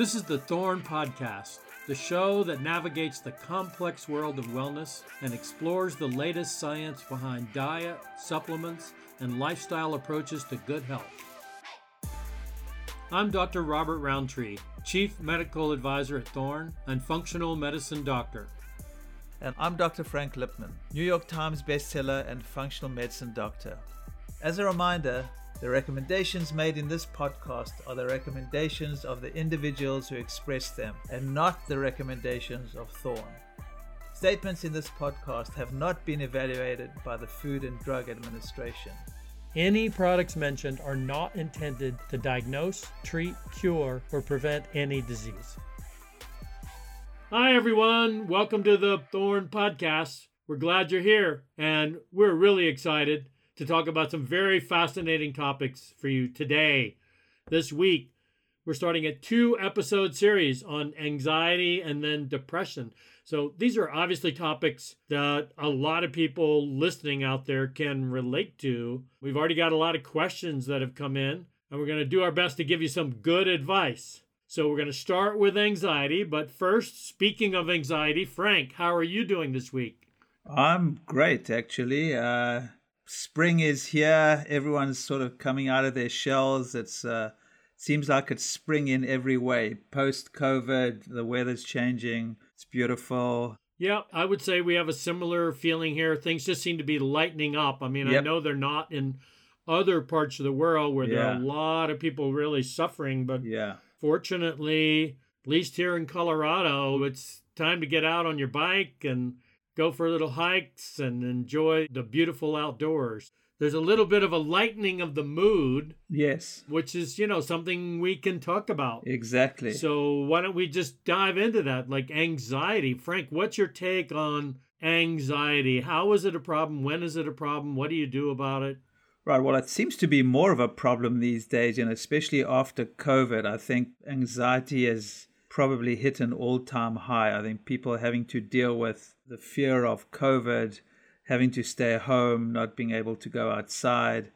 This is the Thorne Podcast, the show that navigates the complex world of wellness and explores the latest science behind diet, supplements, and lifestyle approaches to good health. I'm Dr. Robert Rountree, Chief Medical Advisor at Thorne and Functional Medicine Doctor. And I'm Dr. Frank Lipman, New York Times bestseller and functional medicine doctor. As a reminder, the recommendations made in this podcast are the recommendations of the individuals who express them and not the recommendations of Thorne. Statements in this podcast have not been evaluated by the Food and Drug Administration. Any products mentioned are not intended to diagnose, treat, cure, or prevent any disease. Hi, everyone. Welcome to the Thorne Podcast. We're glad you're here, and we're really excited to talk about some very fascinating topics for you today. This week, we're starting a two episode series on anxiety and then depression. So, these are obviously topics that a lot of people listening out there can relate to. We've already got a lot of questions that have come in, and we're going to do our best to give you some good advice. So, we're going to start with anxiety. But first, speaking of anxiety, Frank, how are you doing this week? I'm great, actually. Uh, spring is here. Everyone's sort of coming out of their shells. It's uh, seems like it's spring in every way. Post COVID, the weather's changing. It's beautiful. Yeah, I would say we have a similar feeling here. Things just seem to be lightening up. I mean, yep. I know they're not in other parts of the world where yeah. there are a lot of people really suffering, but yeah. fortunately, at least here in Colorado, it's time to get out on your bike and go for little hikes and enjoy the beautiful outdoors. There's a little bit of a lightening of the mood. Yes. Which is, you know, something we can talk about. Exactly. So why don't we just dive into that? Like anxiety. Frank, what's your take on anxiety? How is it a problem? When is it a problem? What do you do about it? Right. Well, it seems to be more of a problem these days, and especially after COVID. I think anxiety has probably hit an all time high. I think people having to deal with the fear of COVID, having to stay home, not being able to go outside,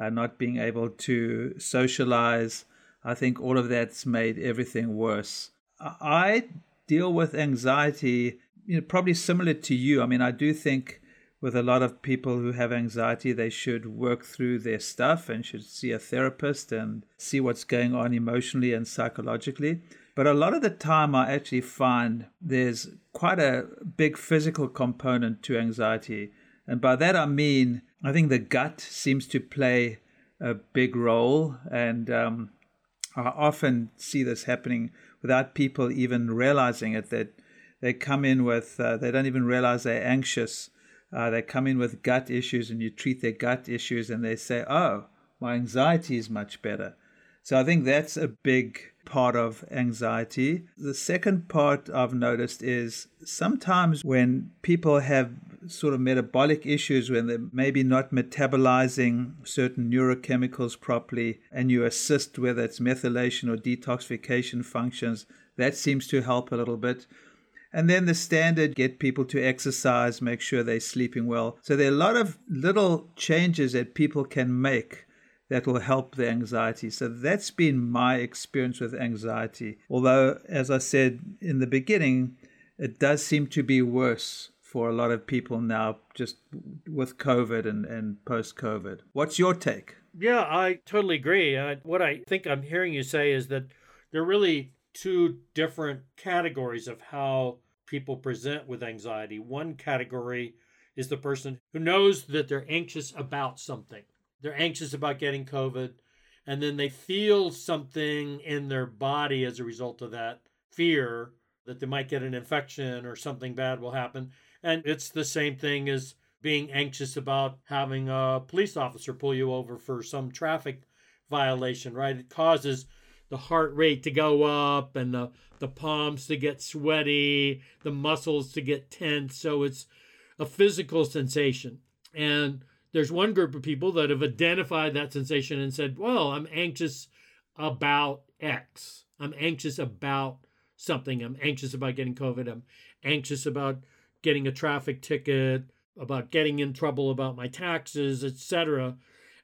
uh, not being able to socialize. I think all of that's made everything worse. I deal with anxiety, you know, probably similar to you. I mean, I do think with a lot of people who have anxiety, they should work through their stuff and should see a therapist and see what's going on emotionally and psychologically. But a lot of the time, I actually find there's quite a big physical component to anxiety. And by that, I mean, I think the gut seems to play a big role. And um, I often see this happening without people even realizing it, that they come in with, uh, they don't even realize they're anxious. Uh, they come in with gut issues, and you treat their gut issues, and they say, Oh, my anxiety is much better. So I think that's a big part of anxiety. The second part I've noticed is sometimes when people have sort of metabolic issues, when they're maybe not metabolizing certain neurochemicals properly, and you assist whether it's methylation or detoxification functions, that seems to help a little bit. And then the standard get people to exercise, make sure they're sleeping well. So there are a lot of little changes that people can make that will help the anxiety. So that's been my experience with anxiety. Although, as I said in the beginning, it does seem to be worse for a lot of people now, just with COVID and, and post COVID. What's your take? Yeah, I totally agree. Uh, what I think I'm hearing you say is that there are really two different categories of how people present with anxiety. One category is the person who knows that they're anxious about something they're anxious about getting COVID, and then they feel something in their body as a result of that fear that they might get an infection or something bad will happen. And it's the same thing as being anxious about having a police officer pull you over for some traffic violation, right? It causes the heart rate to go up and the, the palms to get sweaty, the muscles to get tense. So it's a physical sensation. And there's one group of people that have identified that sensation and said, well, I'm anxious about X. I'm anxious about something. I'm anxious about getting COVID. I'm anxious about getting a traffic ticket, about getting in trouble about my taxes, etc.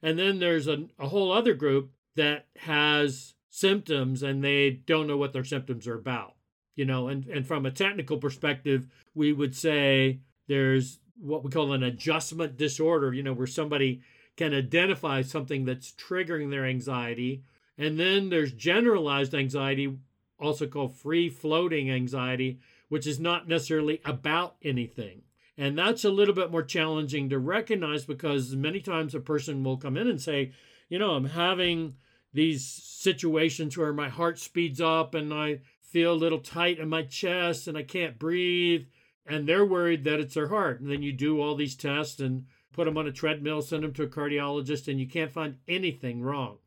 And then there's a, a whole other group that has symptoms and they don't know what their symptoms are about. You know, and, and from a technical perspective, we would say there's what we call an adjustment disorder, you know, where somebody can identify something that's triggering their anxiety. And then there's generalized anxiety, also called free floating anxiety, which is not necessarily about anything. And that's a little bit more challenging to recognize because many times a person will come in and say, you know, I'm having these situations where my heart speeds up and I feel a little tight in my chest and I can't breathe. And they're worried that it's their heart. And then you do all these tests and put them on a treadmill, send them to a cardiologist, and you can't find anything wrong.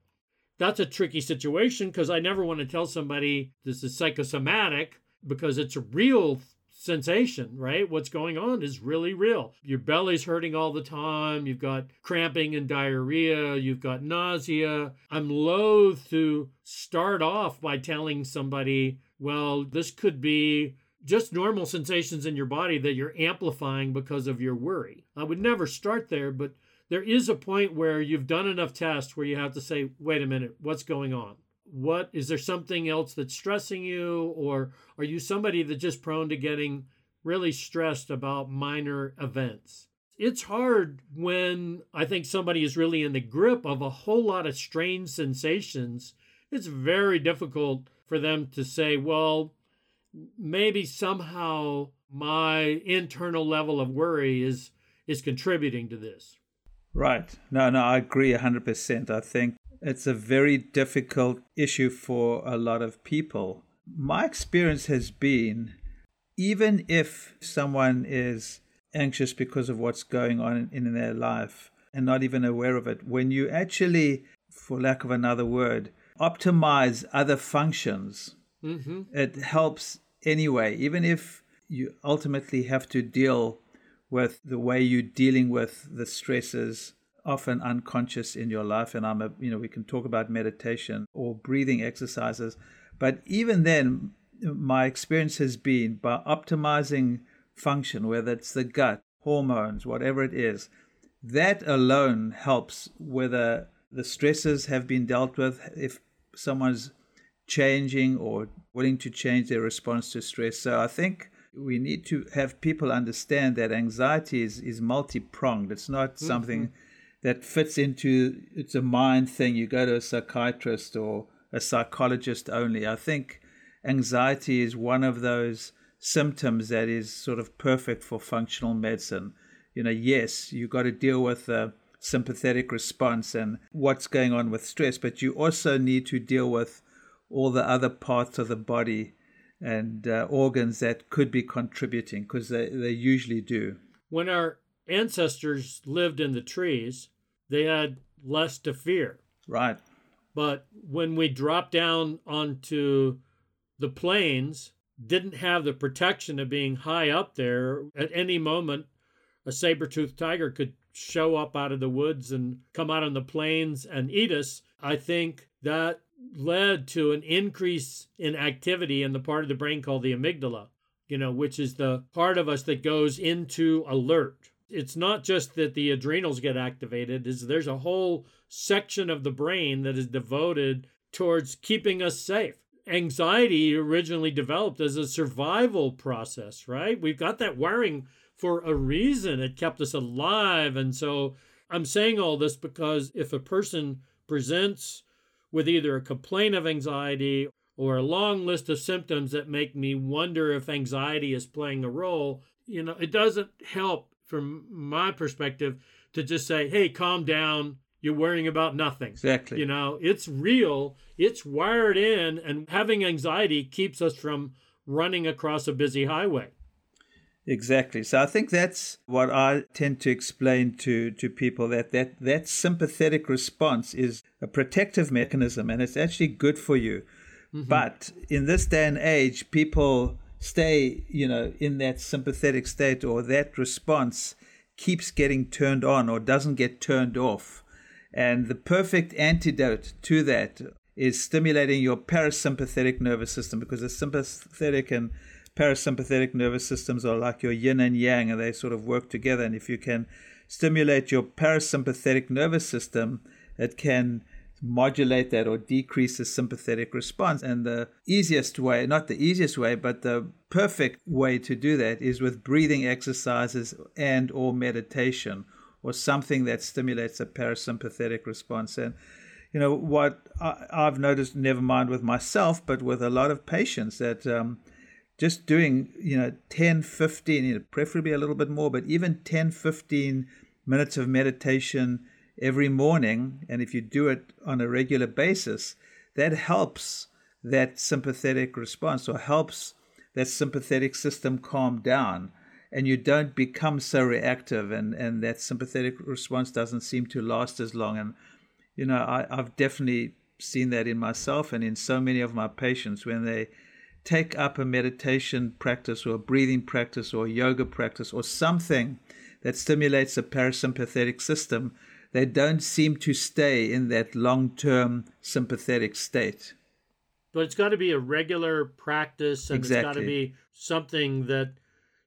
That's a tricky situation because I never want to tell somebody this is psychosomatic because it's a real sensation, right? What's going on is really real. Your belly's hurting all the time. You've got cramping and diarrhea. You've got nausea. I'm loath to start off by telling somebody, well, this could be just normal sensations in your body that you're amplifying because of your worry. I would never start there, but there is a point where you've done enough tests where you have to say, wait a minute, what's going on? what is there something else that's stressing you or are you somebody that's just prone to getting really stressed about minor events it's hard when i think somebody is really in the grip of a whole lot of strange sensations it's very difficult for them to say well maybe somehow my internal level of worry is is contributing to this right no no i agree 100% i think it's a very difficult issue for a lot of people. My experience has been even if someone is anxious because of what's going on in their life and not even aware of it, when you actually, for lack of another word, optimize other functions, mm-hmm. it helps anyway, even if you ultimately have to deal with the way you're dealing with the stresses often unconscious in your life and i'm a you know we can talk about meditation or breathing exercises but even then my experience has been by optimizing function whether it's the gut hormones whatever it is that alone helps whether the stresses have been dealt with if someone's changing or willing to change their response to stress so i think we need to have people understand that anxiety is, is multi-pronged it's not mm-hmm. something that fits into it's a mind thing. You go to a psychiatrist or a psychologist only. I think anxiety is one of those symptoms that is sort of perfect for functional medicine. You know, yes, you've got to deal with the sympathetic response and what's going on with stress, but you also need to deal with all the other parts of the body and uh, organs that could be contributing because they, they usually do. When our ancestors lived in the trees, they had less to fear. Right. But when we dropped down onto the plains, didn't have the protection of being high up there. At any moment, a saber-toothed tiger could show up out of the woods and come out on the plains and eat us. I think that led to an increase in activity in the part of the brain called the amygdala, you know, which is the part of us that goes into alert. It's not just that the adrenals get activated is there's a whole section of the brain that is devoted towards keeping us safe. Anxiety originally developed as a survival process right? We've got that wiring for a reason. It kept us alive. And so i'm saying all this because if a person presents with either a complaint of anxiety or a long list of symptoms that make me wonder if anxiety is playing a role you know it doesn't help from my perspective to just say, hey, calm down. You're worrying about nothing. Exactly. You know, it's real, it's wired in, and having anxiety keeps us from running across a busy highway. Exactly. So I think that's what I tend to explain to, to people that, that that sympathetic response is a protective mechanism and it's actually good for you. Mm-hmm. But in this day and age, people stay, you know, in that sympathetic state or that response keeps getting turned on or doesn't get turned off. And the perfect antidote to that is stimulating your parasympathetic nervous system because the sympathetic and parasympathetic nervous systems are like your yin and yang and they sort of work together. And if you can stimulate your parasympathetic nervous system, it can modulate that or decrease the sympathetic response. And the easiest way, not the easiest way, but the perfect way to do that is with breathing exercises and or meditation or something that stimulates a parasympathetic response. And you know what I, have noticed, never mind with myself, but with a lot of patients that um, just doing you know 10 15 you know, preferably a little bit more but even 10 15 minutes of meditation every morning and if you do it on a regular basis that helps that sympathetic response or helps that sympathetic system calm down and you don't become so reactive and, and that sympathetic response doesn't seem to last as long and you know I, i've definitely seen that in myself and in so many of my patients when they take up a meditation practice or a breathing practice or a yoga practice or something that stimulates the parasympathetic system, they don't seem to stay in that long term sympathetic state. But it's got to be a regular practice and exactly. it's got to be something that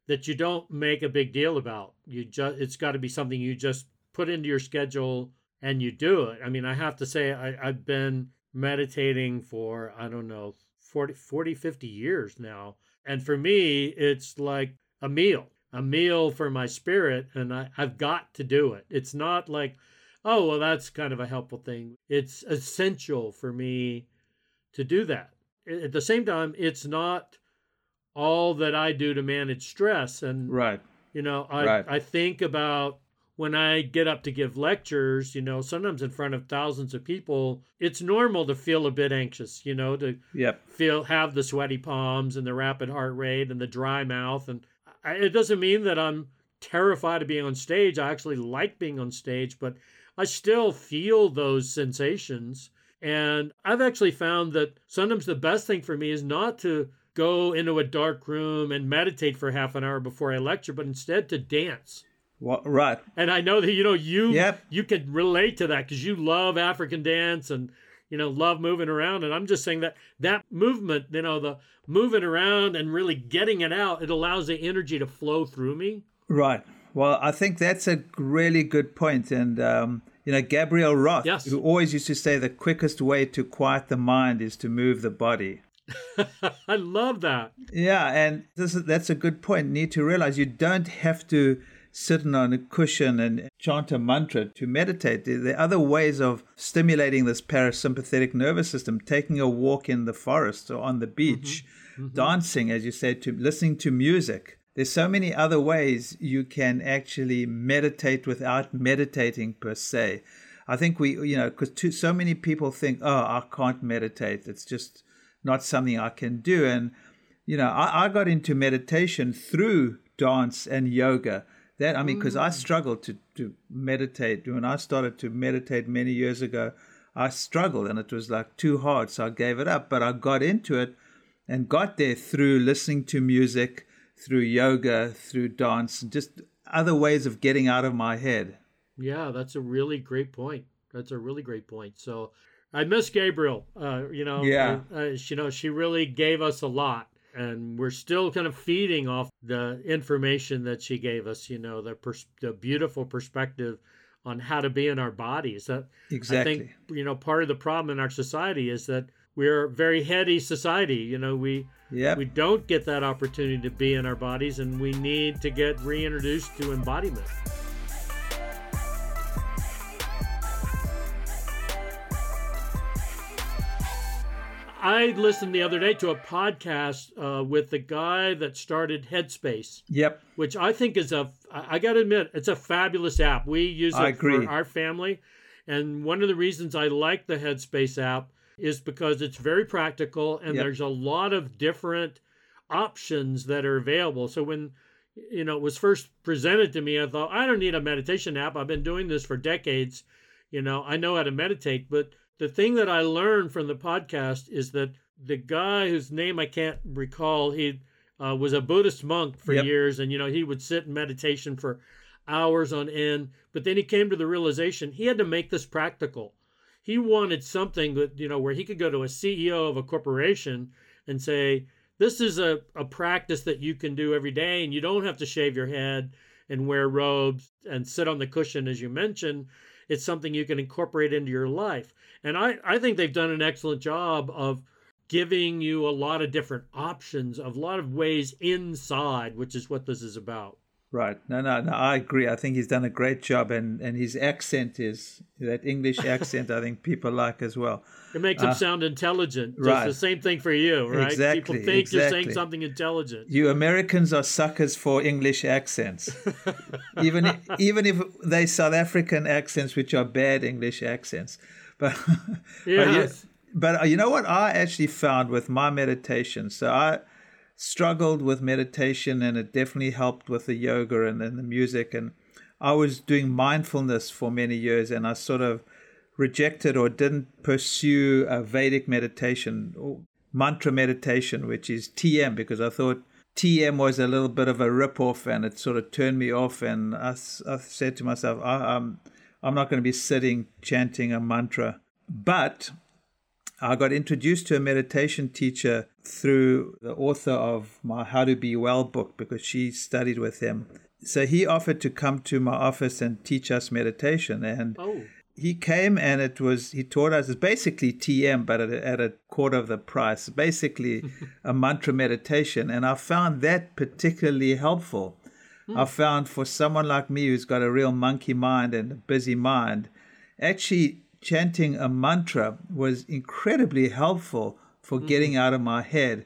that you don't make a big deal about. You just it's got to be something you just put into your schedule and you do it. I mean, I have to say I, I've been meditating for I don't know 40, 40, 50 years now. And for me, it's like a meal, a meal for my spirit. And I, I've got to do it. It's not like, oh, well, that's kind of a helpful thing. It's essential for me to do that. At the same time, it's not all that I do to manage stress. And, right. You know, I, right. I think about when I get up to give lectures, you know, sometimes in front of thousands of people, it's normal to feel a bit anxious, you know, to yep. feel have the sweaty palms and the rapid heart rate and the dry mouth and I, it doesn't mean that I'm terrified of being on stage. I actually like being on stage, but I still feel those sensations. And I've actually found that sometimes the best thing for me is not to go into a dark room and meditate for half an hour before I lecture, but instead to dance well, right. And I know that you know you yep. you can relate to that because you love African dance and you know love moving around. And I'm just saying that that movement, you know, the moving around and really getting it out, it allows the energy to flow through me. Right. Well, I think that's a really good point. And um, you know, Gabrielle Roth, yes. who always used to say the quickest way to quiet the mind is to move the body. I love that. Yeah, and this is, that's a good point. You need to realize you don't have to sitting on a cushion and chant a mantra to meditate. There are other ways of stimulating this parasympathetic nervous system, taking a walk in the forest or on the beach, mm-hmm. Mm-hmm. dancing, as you said, to listening to music. There's so many other ways you can actually meditate without meditating per se. I think we, you know, because so many people think, oh, I can't meditate. It's just not something I can do. And, you know, I, I got into meditation through dance and yoga that I mean, because I mm. struggled to to meditate when I started to meditate many years ago. I struggled and it was like too hard, so I gave it up. But I got into it and got there through listening to music, through yoga, through dance, and just other ways of getting out of my head. Yeah, that's a really great point. That's a really great point. So I miss Gabrielle. Uh, you know, yeah, uh, you know, she really gave us a lot and we're still kind of feeding off the information that she gave us you know the pers- the beautiful perspective on how to be in our bodies. That exactly i think you know part of the problem in our society is that we're a very heady society you know we yep. we don't get that opportunity to be in our bodies and we need to get reintroduced to embodiment I listened the other day to a podcast uh, with the guy that started Headspace. Yep. Which I think is a, I got to admit, it's a fabulous app. We use it for our family. And one of the reasons I like the Headspace app is because it's very practical and yep. there's a lot of different options that are available. So when you know it was first presented to me, I thought I don't need a meditation app. I've been doing this for decades. You know, I know how to meditate, but the thing that I learned from the podcast is that the guy whose name I can't recall, he uh, was a Buddhist monk for yep. years, and you know he would sit in meditation for hours on end. But then he came to the realization he had to make this practical. He wanted something that you know where he could go to a CEO of a corporation and say, "This is a, a practice that you can do every day, and you don't have to shave your head and wear robes and sit on the cushion as you mentioned." It's something you can incorporate into your life. And I, I think they've done an excellent job of giving you a lot of different options, of a lot of ways inside, which is what this is about. Right. No, no, no. I agree. I think he's done a great job, and and his accent is that English accent. I think people like as well. It makes him uh, sound intelligent. Right. The same thing for you, right? Exactly. People think exactly. you're saying something intelligent. You Americans are suckers for English accents, even even if they South African accents, which are bad English accents. But yes. but, you, but you know what I actually found with my meditation. So I struggled with meditation and it definitely helped with the yoga and, and the music. And I was doing mindfulness for many years and I sort of rejected or didn't pursue a Vedic meditation or mantra meditation, which is TM, because I thought TM was a little bit of a ripoff and it sort of turned me off. And I, I said to myself, I, I'm, I'm not going to be sitting chanting a mantra. But I got introduced to a meditation teacher through the author of my How to Be Well book because she studied with him. So he offered to come to my office and teach us meditation. And oh. he came and it was, he taught us, it's basically TM, but at a, at a quarter of the price, basically a mantra meditation. And I found that particularly helpful. Hmm. I found for someone like me who's got a real monkey mind and a busy mind, actually chanting a mantra was incredibly helpful for mm-hmm. getting out of my head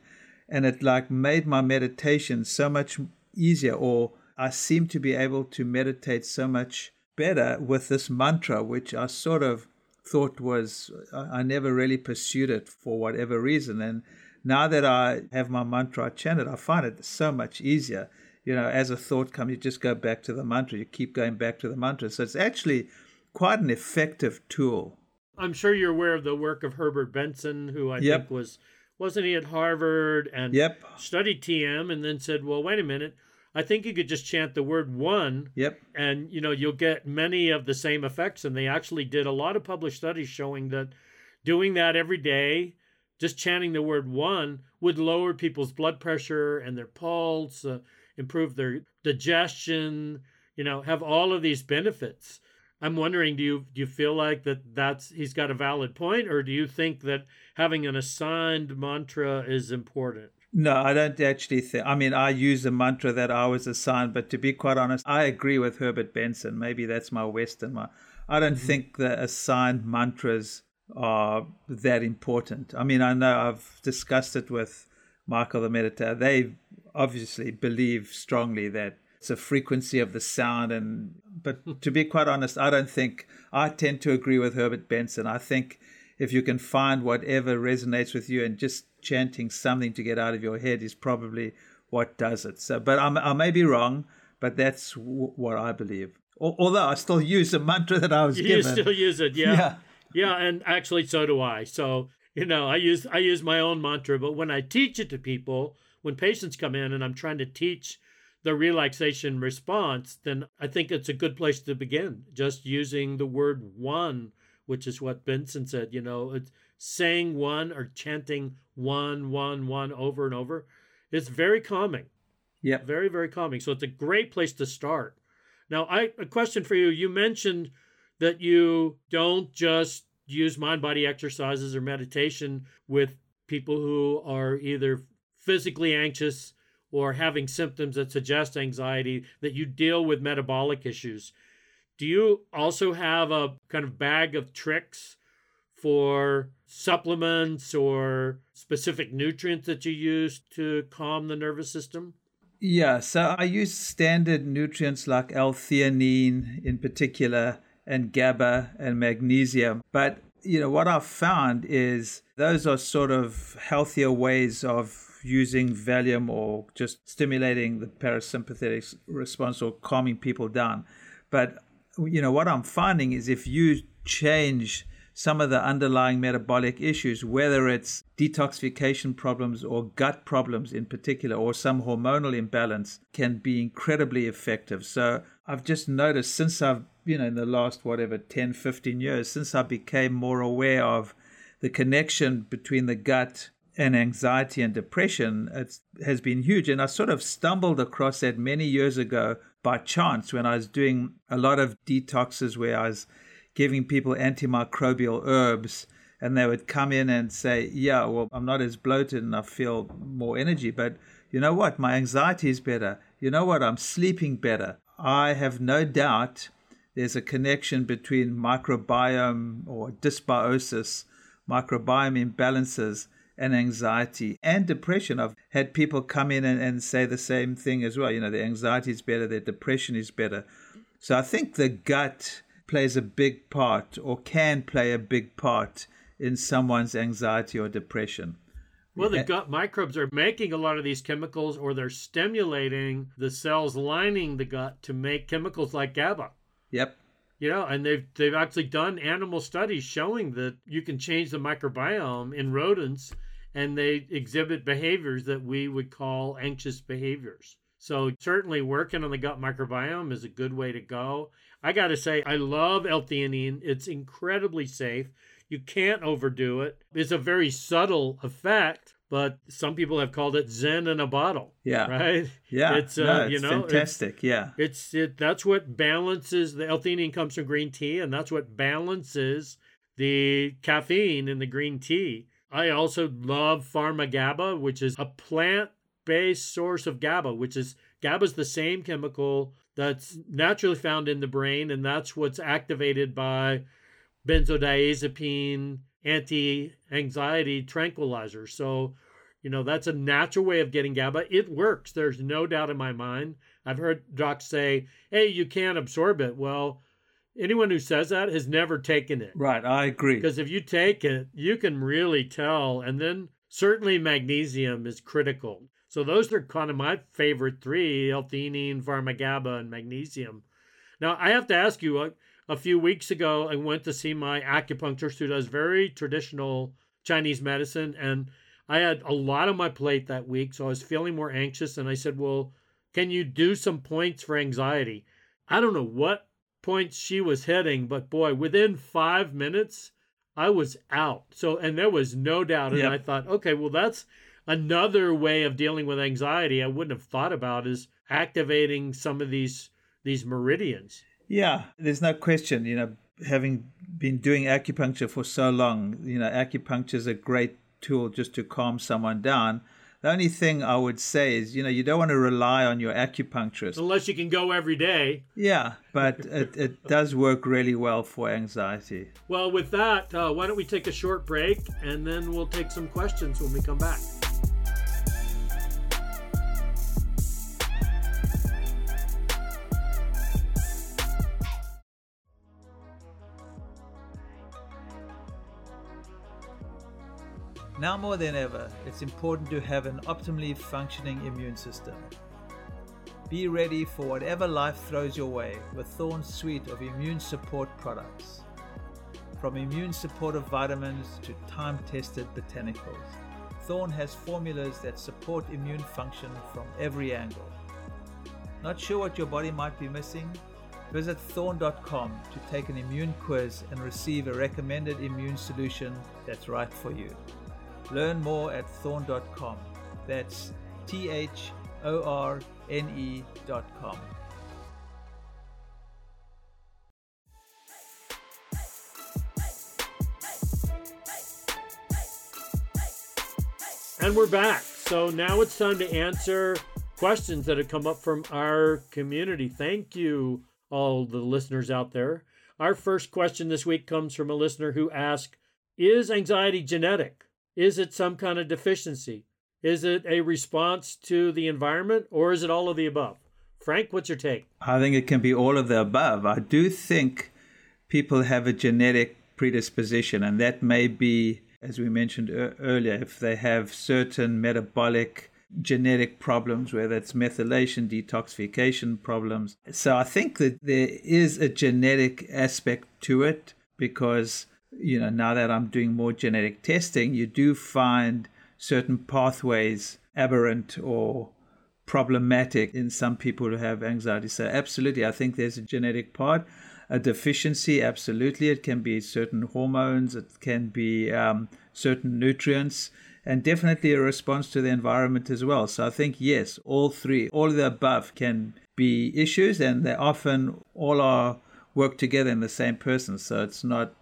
and it like made my meditation so much easier or I seem to be able to meditate so much better with this mantra which I sort of thought was I never really pursued it for whatever reason. And now that I have my mantra I chant it I find it so much easier. You know as a thought comes you just go back to the mantra you keep going back to the mantra. So it's actually quite an effective tool. I'm sure you're aware of the work of Herbert Benson, who I yep. think was wasn't he at Harvard and yep. studied TM and then said, "Well, wait a minute, I think you could just chant the word one, yep, and you know you'll get many of the same effects." And they actually did a lot of published studies showing that doing that every day, just chanting the word one, would lower people's blood pressure and their pulse, uh, improve their digestion, you know, have all of these benefits. I'm wondering, do you do you feel like that that's he's got a valid point, or do you think that having an assigned mantra is important? No, I don't actually think. I mean, I use a mantra that I was assigned, but to be quite honest, I agree with Herbert Benson. Maybe that's my Western. My, I don't mm-hmm. think the assigned mantras are that important. I mean, I know I've discussed it with Michael the Meditator. They obviously believe strongly that it's a frequency of the sound and but to be quite honest i don't think i tend to agree with herbert benson. I think if you can find whatever resonates with you and just chanting something to get out of your head is probably what does it. So but I'm, i may be wrong but that's w- what i believe. Although i still use the mantra that i was you given. still use it yeah. yeah. Yeah and actually so do i. So you know i use i use my own mantra but when i teach it to people when patients come in and i'm trying to teach the relaxation response, then I think it's a good place to begin. Just using the word one, which is what Benson said, you know, it's saying one or chanting one, one, one over and over. It's very calming. Yeah. Very, very calming. So it's a great place to start. Now, I a question for you. You mentioned that you don't just use mind body exercises or meditation with people who are either physically anxious or having symptoms that suggest anxiety, that you deal with metabolic issues. Do you also have a kind of bag of tricks for supplements or specific nutrients that you use to calm the nervous system? Yeah, so I use standard nutrients like L-theanine in particular and GABA and magnesium. But you know what I've found is those are sort of healthier ways of using Valium or just stimulating the parasympathetic response or calming people down. But you know what I'm finding is if you change some of the underlying metabolic issues, whether it's detoxification problems or gut problems in particular, or some hormonal imbalance, can be incredibly effective. So I've just noticed since I've, you know, in the last whatever 10, 15 years, since I became more aware of the connection between the gut and anxiety and depression has been huge. And I sort of stumbled across that many years ago by chance when I was doing a lot of detoxes where I was giving people antimicrobial herbs and they would come in and say, Yeah, well, I'm not as bloated and I feel more energy, but you know what? My anxiety is better. You know what? I'm sleeping better. I have no doubt there's a connection between microbiome or dysbiosis, microbiome imbalances, and anxiety and depression. I've had people come in and, and say the same thing as well. You know, their anxiety is better, their depression is better. So I think the gut plays a big part or can play a big part in someone's anxiety or depression. Well, the gut microbes are making a lot of these chemicals, or they're stimulating the cells lining the gut to make chemicals like GABA. Yep. You know, and they've they've actually done animal studies showing that you can change the microbiome in rodents, and they exhibit behaviors that we would call anxious behaviors. So certainly working on the gut microbiome is a good way to go. I got to say, I love L-theanine. It's incredibly safe. You can't overdo it. It's a very subtle effect, but some people have called it Zen in a bottle. Yeah. Right. Yeah. It's uh, no, it's you know fantastic. It's, yeah. It's it. That's what balances the L-theanine comes from green tea, and that's what balances the caffeine in the green tea. I also love Pharma GABA, which is a plant-based source of GABA, which is GABA is the same chemical that's naturally found in the brain, and that's what's activated by benzodiazepine anti-anxiety tranquilizer. So, you know, that's a natural way of getting GABA. It works. There's no doubt in my mind. I've heard docs say, "Hey, you can't absorb it." Well, anyone who says that has never taken it. Right, I agree. Because if you take it, you can really tell. And then certainly magnesium is critical. So those are kind of my favorite three: L-theanine, Pharma-GABA, and magnesium. Now I have to ask you, uh, a few weeks ago, I went to see my acupuncturist who does very traditional Chinese medicine. And I had a lot on my plate that week. So I was feeling more anxious. And I said, Well, can you do some points for anxiety? I don't know what points she was hitting, but boy, within five minutes, I was out. So, and there was no doubt. And yep. I thought, okay, well, that's another way of dealing with anxiety I wouldn't have thought about is activating some of these these meridians. Yeah, there's no question. You know, having been doing acupuncture for so long, you know, acupuncture is a great tool just to calm someone down. The only thing I would say is, you know, you don't want to rely on your acupuncturist. Unless you can go every day. Yeah, but it, it does work really well for anxiety. Well, with that, uh, why don't we take a short break and then we'll take some questions when we come back. Now more than ever, it's important to have an optimally functioning immune system. Be ready for whatever life throws your way with Thorne's suite of immune support products. From immune supportive vitamins to time tested botanicals, Thorne has formulas that support immune function from every angle. Not sure what your body might be missing? Visit thorne.com to take an immune quiz and receive a recommended immune solution that's right for you. Learn more at thorne.com. That's T H O R N E.com. And we're back. So now it's time to answer questions that have come up from our community. Thank you, all the listeners out there. Our first question this week comes from a listener who asked Is anxiety genetic? Is it some kind of deficiency? Is it a response to the environment or is it all of the above? Frank, what's your take? I think it can be all of the above. I do think people have a genetic predisposition, and that may be, as we mentioned earlier, if they have certain metabolic genetic problems, whether it's methylation, detoxification problems. So I think that there is a genetic aspect to it because you know, now that I'm doing more genetic testing, you do find certain pathways aberrant or problematic in some people who have anxiety. So, absolutely, I think there's a genetic part. A deficiency, absolutely. It can be certain hormones, it can be um, certain nutrients, and definitely a response to the environment as well. So, I think, yes, all three, all of the above can be issues, and they often all are work together in the same person. So it's not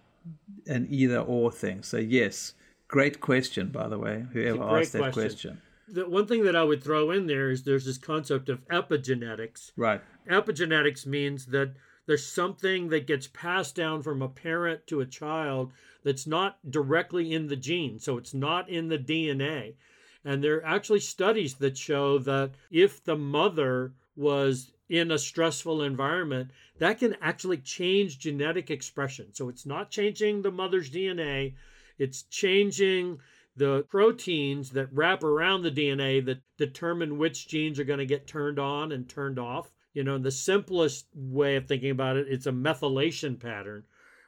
an either or thing. So, yes, great question, by the way, whoever asked that question. question. The one thing that I would throw in there is there's this concept of epigenetics. Right. Epigenetics means that there's something that gets passed down from a parent to a child that's not directly in the gene. So it's not in the DNA. And there are actually studies that show that if the mother was in a stressful environment, that can actually change genetic expression. So it's not changing the mother's DNA, it's changing the proteins that wrap around the DNA that determine which genes are going to get turned on and turned off. You know, the simplest way of thinking about it, it's a methylation pattern.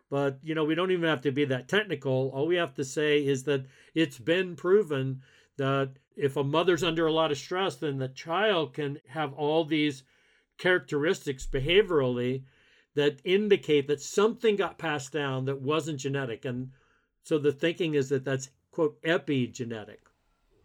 But, you know, we don't even have to be that technical. All we have to say is that it's been proven that if a mother's under a lot of stress, then the child can have all these characteristics behaviorally that indicate that something got passed down that wasn't genetic. And so the thinking is that that's, quote, epigenetic.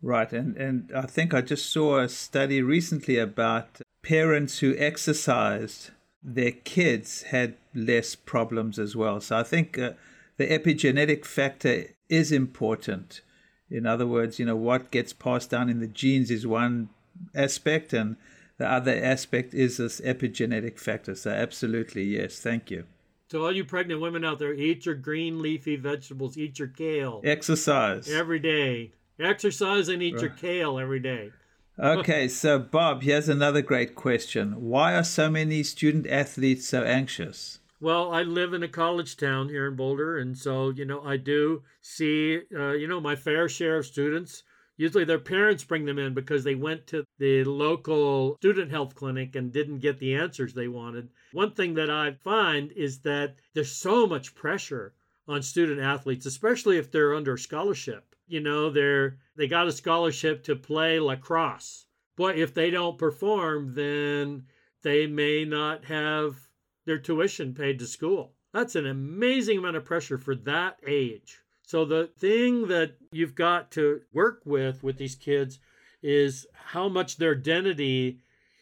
Right. And, and I think I just saw a study recently about parents who exercised, their kids had less problems as well. So I think uh, the epigenetic factor is important. In other words, you know, what gets passed down in the genes is one aspect, and the other aspect is this epigenetic factor. So, absolutely, yes. Thank you. To all you pregnant women out there, eat your green leafy vegetables, eat your kale. Exercise. Every day. Exercise and eat right. your kale every day. okay, so Bob, here's another great question. Why are so many student athletes so anxious? Well, I live in a college town here in Boulder, and so, you know, I do see, uh, you know, my fair share of students Usually their parents bring them in because they went to the local student health clinic and didn't get the answers they wanted. One thing that I find is that there's so much pressure on student athletes, especially if they're under scholarship. You know, they're they got a scholarship to play lacrosse. Boy, if they don't perform, then they may not have their tuition paid to school. That's an amazing amount of pressure for that age. So the thing that you've got to work with with these kids is how much their identity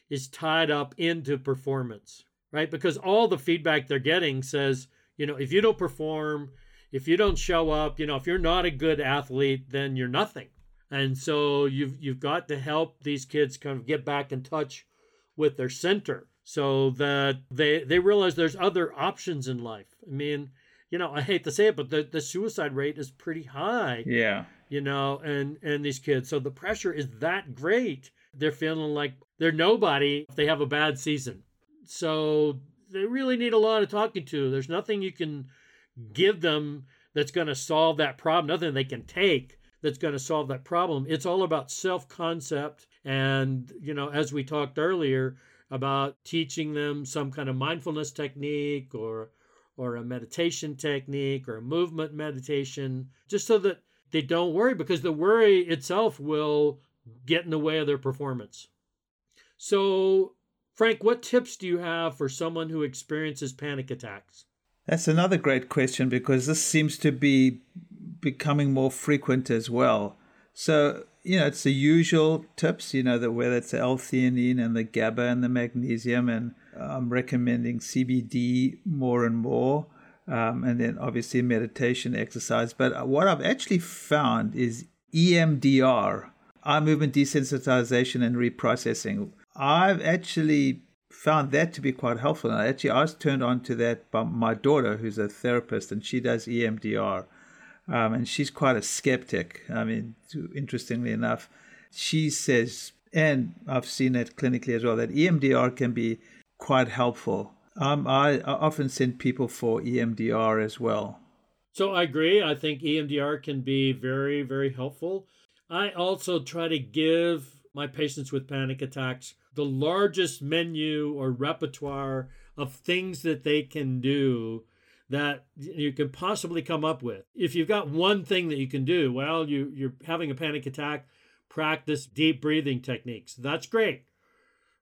is tied up into performance, right? Because all the feedback they're getting says, you know, if you don't perform, if you don't show up, you know, if you're not a good athlete, then you're nothing. And so you've you've got to help these kids kind of get back in touch with their center so that they they realize there's other options in life. I mean, you know, I hate to say it, but the, the suicide rate is pretty high. Yeah. You know, and and these kids, so the pressure is that great. They're feeling like they're nobody if they have a bad season. So they really need a lot of talking to. There's nothing you can give them that's going to solve that problem. Nothing they can take that's going to solve that problem. It's all about self concept. And, you know, as we talked earlier about teaching them some kind of mindfulness technique or or a meditation technique or a movement meditation, just so that they don't worry because the worry itself will get in the way of their performance. So, Frank, what tips do you have for someone who experiences panic attacks? That's another great question because this seems to be becoming more frequent as well. So, you know, it's the usual tips, you know, that whether it's the L-theanine and the GABA and the magnesium and I'm recommending CBD more and more, um, and then obviously meditation, exercise. But what I've actually found is EMDR, eye movement desensitization and reprocessing. I've actually found that to be quite helpful. And actually, I was turned on to that by my daughter, who's a therapist, and she does EMDR. Um, and she's quite a skeptic. I mean, interestingly enough, she says, and I've seen it clinically as well, that EMDR can be quite helpful. Um, I, I often send people for EMDR as well. So I agree. I think EMDR can be very, very helpful. I also try to give my patients with panic attacks the largest menu or repertoire of things that they can do that you can possibly come up with. If you've got one thing that you can do, well, you, you're having a panic attack, practice deep breathing techniques. That's great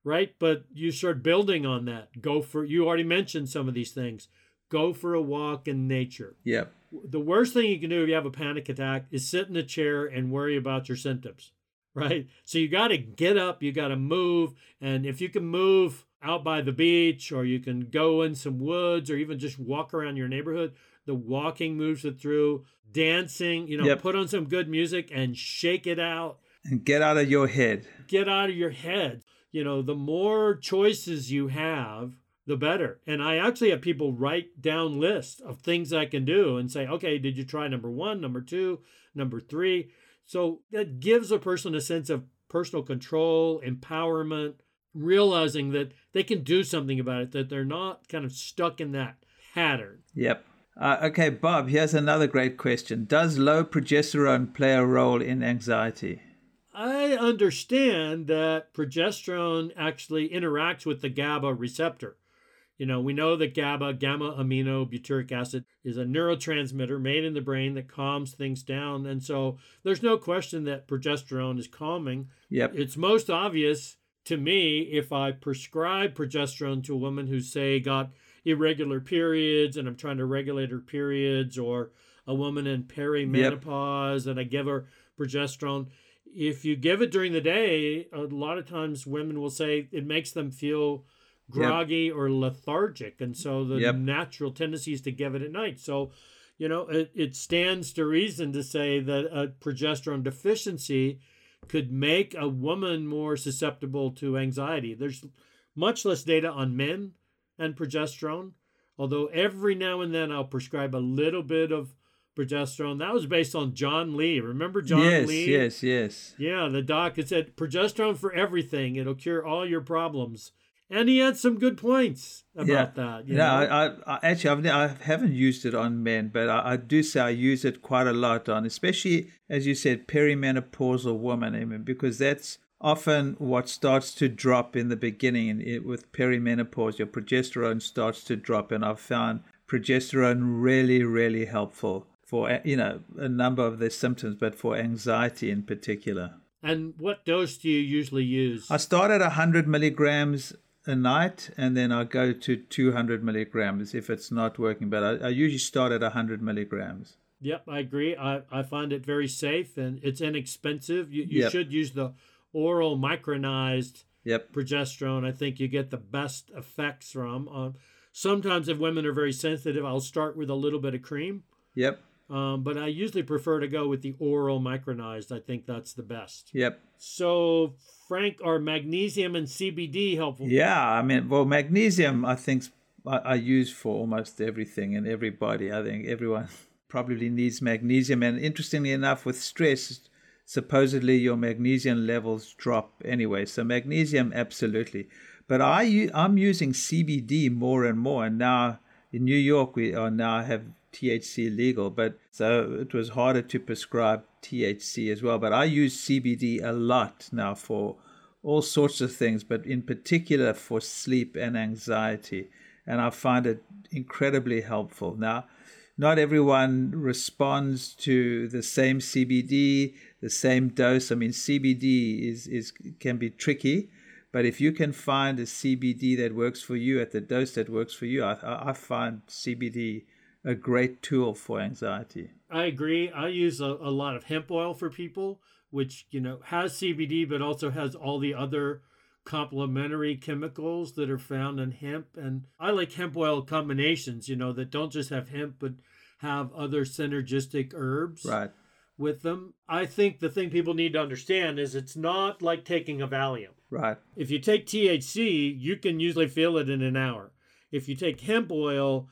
right? But you start building on that. Go for, you already mentioned some of these things. Go for a walk in nature. Yep. The worst thing you can do if you have a panic attack is sit in a chair and worry about your symptoms, right? So you got to get up, you got to move. And if you can move out by the beach or you can go in some woods or even just walk around your neighborhood. The walking moves it through, dancing, you know, Yep. put on some good music and shake it out. And get out of your head. Get out of your head. You know, the more choices you have, the better. And I actually have people write down lists of things I can do and say, okay, did you try number one, number two, number three? So that gives a person a sense of personal control, empowerment, realizing that they can do something about it, that they're not kind of stuck in that pattern. Yep. Uh, okay, Bob, here's another great question. Does low progesterone play a role in anxiety? I understand that progesterone actually interacts with the GABA receptor. You know, we know that GABA, gamma amino butyric acid, is a neurotransmitter made in the brain that calms things down. And so there's no question that progesterone is calming. Yep. It's most obvious to me if I prescribe progesterone to a woman who, say, got irregular periods and I'm trying to regulate her periods, or a woman in perimenopause and I give her progesterone. If you give it during the day, a lot of times women will say it makes them feel groggy or lethargic. And so the Yep. natural tendency is to give it at night. So, you know, it, it stands to reason to say that a progesterone deficiency could make a woman more susceptible to anxiety. There's much less data on men and progesterone, although every now and then I'll prescribe a little bit of progesterone. That was based on John Lee. Remember John yes, Lee? yes, yes. yes. Yeah, the doc had said progesterone for everything. It'll cure all your problems. And he had some good points about Yeah. that. You No, know? I, I, I actually I've, I haven't used it on men, but I, I do say I use it quite a lot on, especially as you said, perimenopausal women. I mean, because that's often what starts to drop in the beginning. And it, with perimenopause, your progesterone starts to drop, and I've found progesterone really, really helpful for you know a number of the symptoms, but for anxiety in particular. and what dose do you usually use? I start at 100 milligrams a night and then I go to 200 milligrams if it's not working. But I, I usually start at 100 milligrams. Yep, I agree. I, I find it very safe and it's inexpensive. You, you Yep. should use the oral micronized Yep. progesterone. I think you get the best effects from. Um, sometimes, if women are very sensitive, I'll start with a little bit of cream. Yep. Um, but I usually prefer to go with the oral micronized. I think that's the best. Yep. So, Frank, are magnesium and CBD helpful? Yeah. I mean, well, magnesium, I think I, I use for almost everything and everybody. I think everyone probably needs magnesium. And interestingly enough, with stress, supposedly your magnesium levels drop anyway. So magnesium, absolutely. But I I'm using CBD more and more. And now in New York, we are now have THC legal, but so it was harder to prescribe THC as well. But I use CBD a lot now for all sorts of things, but in particular for sleep and anxiety. And I find it incredibly helpful. Now, not everyone responds to the same CBD, the same dose. I mean, CBD is, is can be tricky, but if you can find a CBD that works for you at the dose that works for you, I, I I find CBD a great tool for anxiety. I agree. I use a, a lot of hemp oil for people, which you know has CBD, but also has all the other complementary chemicals that are found in hemp. And I like hemp oil combinations, you know, that don't just have hemp, but have other synergistic herbs Right. with them. I think the thing people need to understand is it's not like taking a Valium. Right. If you take THC, you can usually feel it in an hour. If you take hemp oil,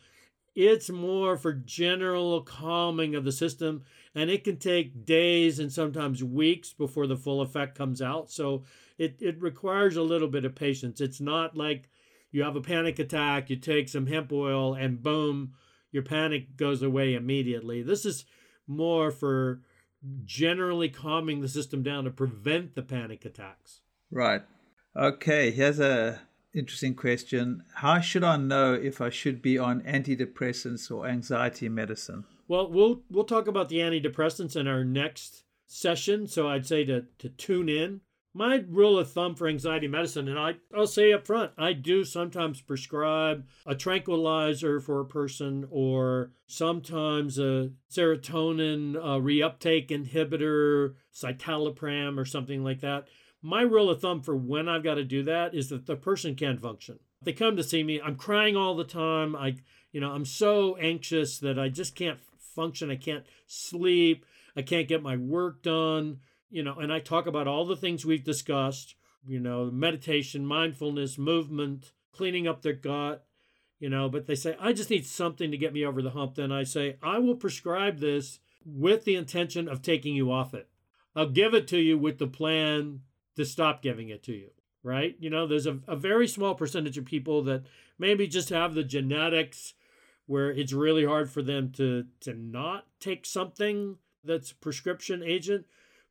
it's more for general calming of the system, and it can take days and sometimes weeks before the full effect comes out. So it, it requires a little bit of patience. It's not like you have a panic attack, you take some hemp oil, and boom, your panic goes away immediately. This is more for generally calming the system down to prevent the panic attacks. Right. Okay, here's a interesting question. How should I know if I should be on antidepressants or anxiety medicine? Well, we'll we'll talk about the antidepressants in our next session. So I'd say to to tune in. My rule of thumb for anxiety medicine, and I, I'll say up front, I do sometimes prescribe a tranquilizer for a person or sometimes a serotonin uh, reuptake inhibitor, citalopram, or something like that. My rule of thumb for when I've got to do that is that the person can't function. They come to see me, I'm crying all the time. I, you know, I'm so anxious that I just can't function. I can't sleep. I can't get my work done. You know, and I talk about all the things we've discussed, you know, meditation, mindfulness, movement, cleaning up their gut, you know, but they say, I just need something to get me over the hump. Then I say, I will prescribe this with the intention of taking you off it. I'll give it to you with the plan to stop giving it to you, right? You know, there's a, a very small percentage of people that maybe just have the genetics where it's really hard for them to to not take something that's prescription agent,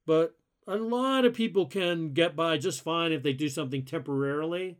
but a lot of people can get by just fine if they do something temporarily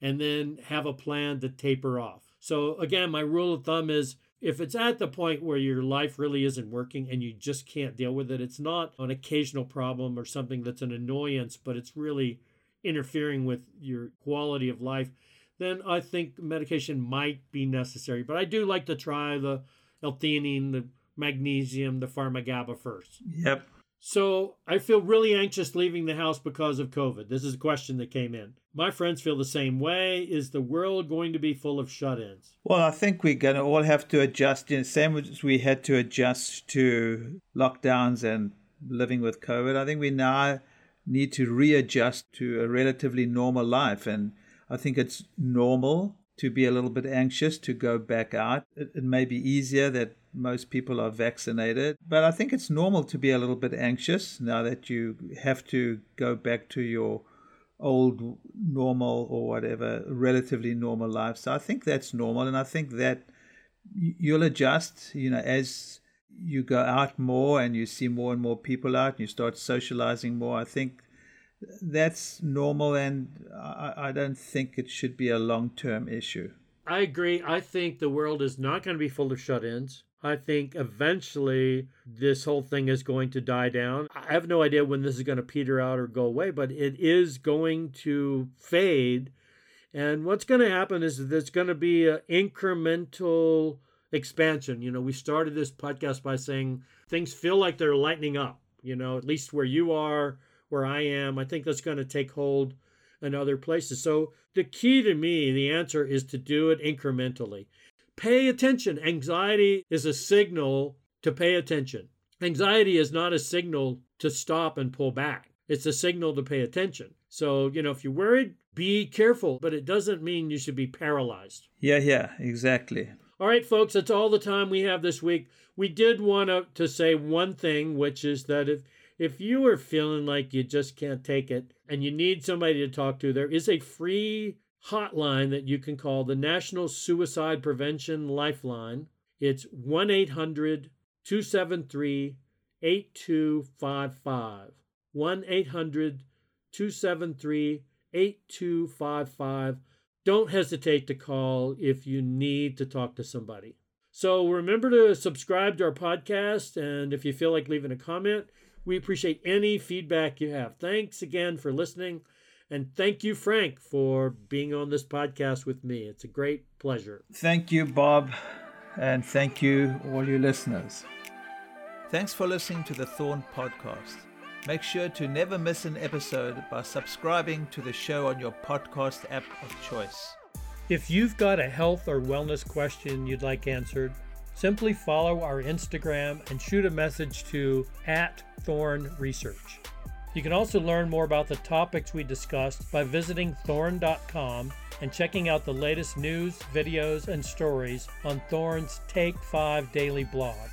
and then have a plan to taper off. So again, my rule of thumb is if it's at the point where your life really isn't working and you just can't deal with it, it's not an occasional problem or something that's an annoyance, but it's really interfering with your quality of life, then I think medication might be necessary. But I do like to try the L-theanine, the magnesium, the Pharmagaba first. Yep. So I feel really anxious leaving the house because of COVID. This is a question that came in. My friends feel the same way. Is the world going to be full of shut ins? Well, I think we're going to all have to adjust. You know, same as we had to adjust to lockdowns and living with COVID. I think we now need to readjust to a relatively normal life. And I think it's normal to be a little bit anxious to go back out. It, it, may be easier that most people are vaccinated, but I think it's normal to be a little bit anxious now that you have to go back to your old normal or whatever relatively normal life. So I think that's normal, and I think that you'll adjust. You know, as you go out more and you see more and more people out, and you start socializing more. I think that's normal, and I, I don't think it should be a long term issue. I agree. I think the world is not going to be full of shut ins. I think eventually this whole thing is going to die down. I have no idea when this is going to peter out or go away, but it is going to fade. And what's going to happen is that there's going to be an incremental expansion. You know, we started this podcast by saying things feel like they're lightening up, you know, at least where you are, where I am. I think that's going to take hold in other places. So the key to me, the answer is to do it incrementally. Pay attention. Anxiety is a signal to pay attention. Anxiety is not a signal to stop and pull back. It's a signal to pay attention. So, you know, if you're worried, be careful, but it doesn't mean you should be paralyzed. Yeah, yeah, exactly. All right, folks, that's all the time we have this week. We did want to, to say one thing, which is that if if you are feeling like you just can't take it and you need somebody to talk to, there is a free hotline that you can call the National Suicide Prevention Lifeline. It's 1 800 273 8255. 1 800 273 8255. Don't hesitate to call if you need to talk to somebody. So remember to subscribe to our podcast, and if you feel like leaving a comment, we appreciate any feedback you have. Thanks again for listening. And thank you, Frank, for being on this podcast with me. It's a great pleasure. Thank you, Bob. And thank you, all your listeners. Thanks for listening to the Thorne Podcast. Make sure to never miss an episode by subscribing to the show on your podcast app of choice. If you've got a health or wellness question you'd like answered, simply follow our Instagram and shoot a message to at Thorne Research. You can also learn more about the topics we discussed by visiting thorne.com and checking out the latest news, videos, and stories on Thorne's Take 5 daily blog.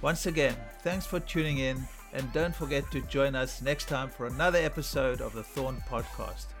Once again, thanks for tuning in, and don't forget to join us next time for another episode of the Thorne Podcast.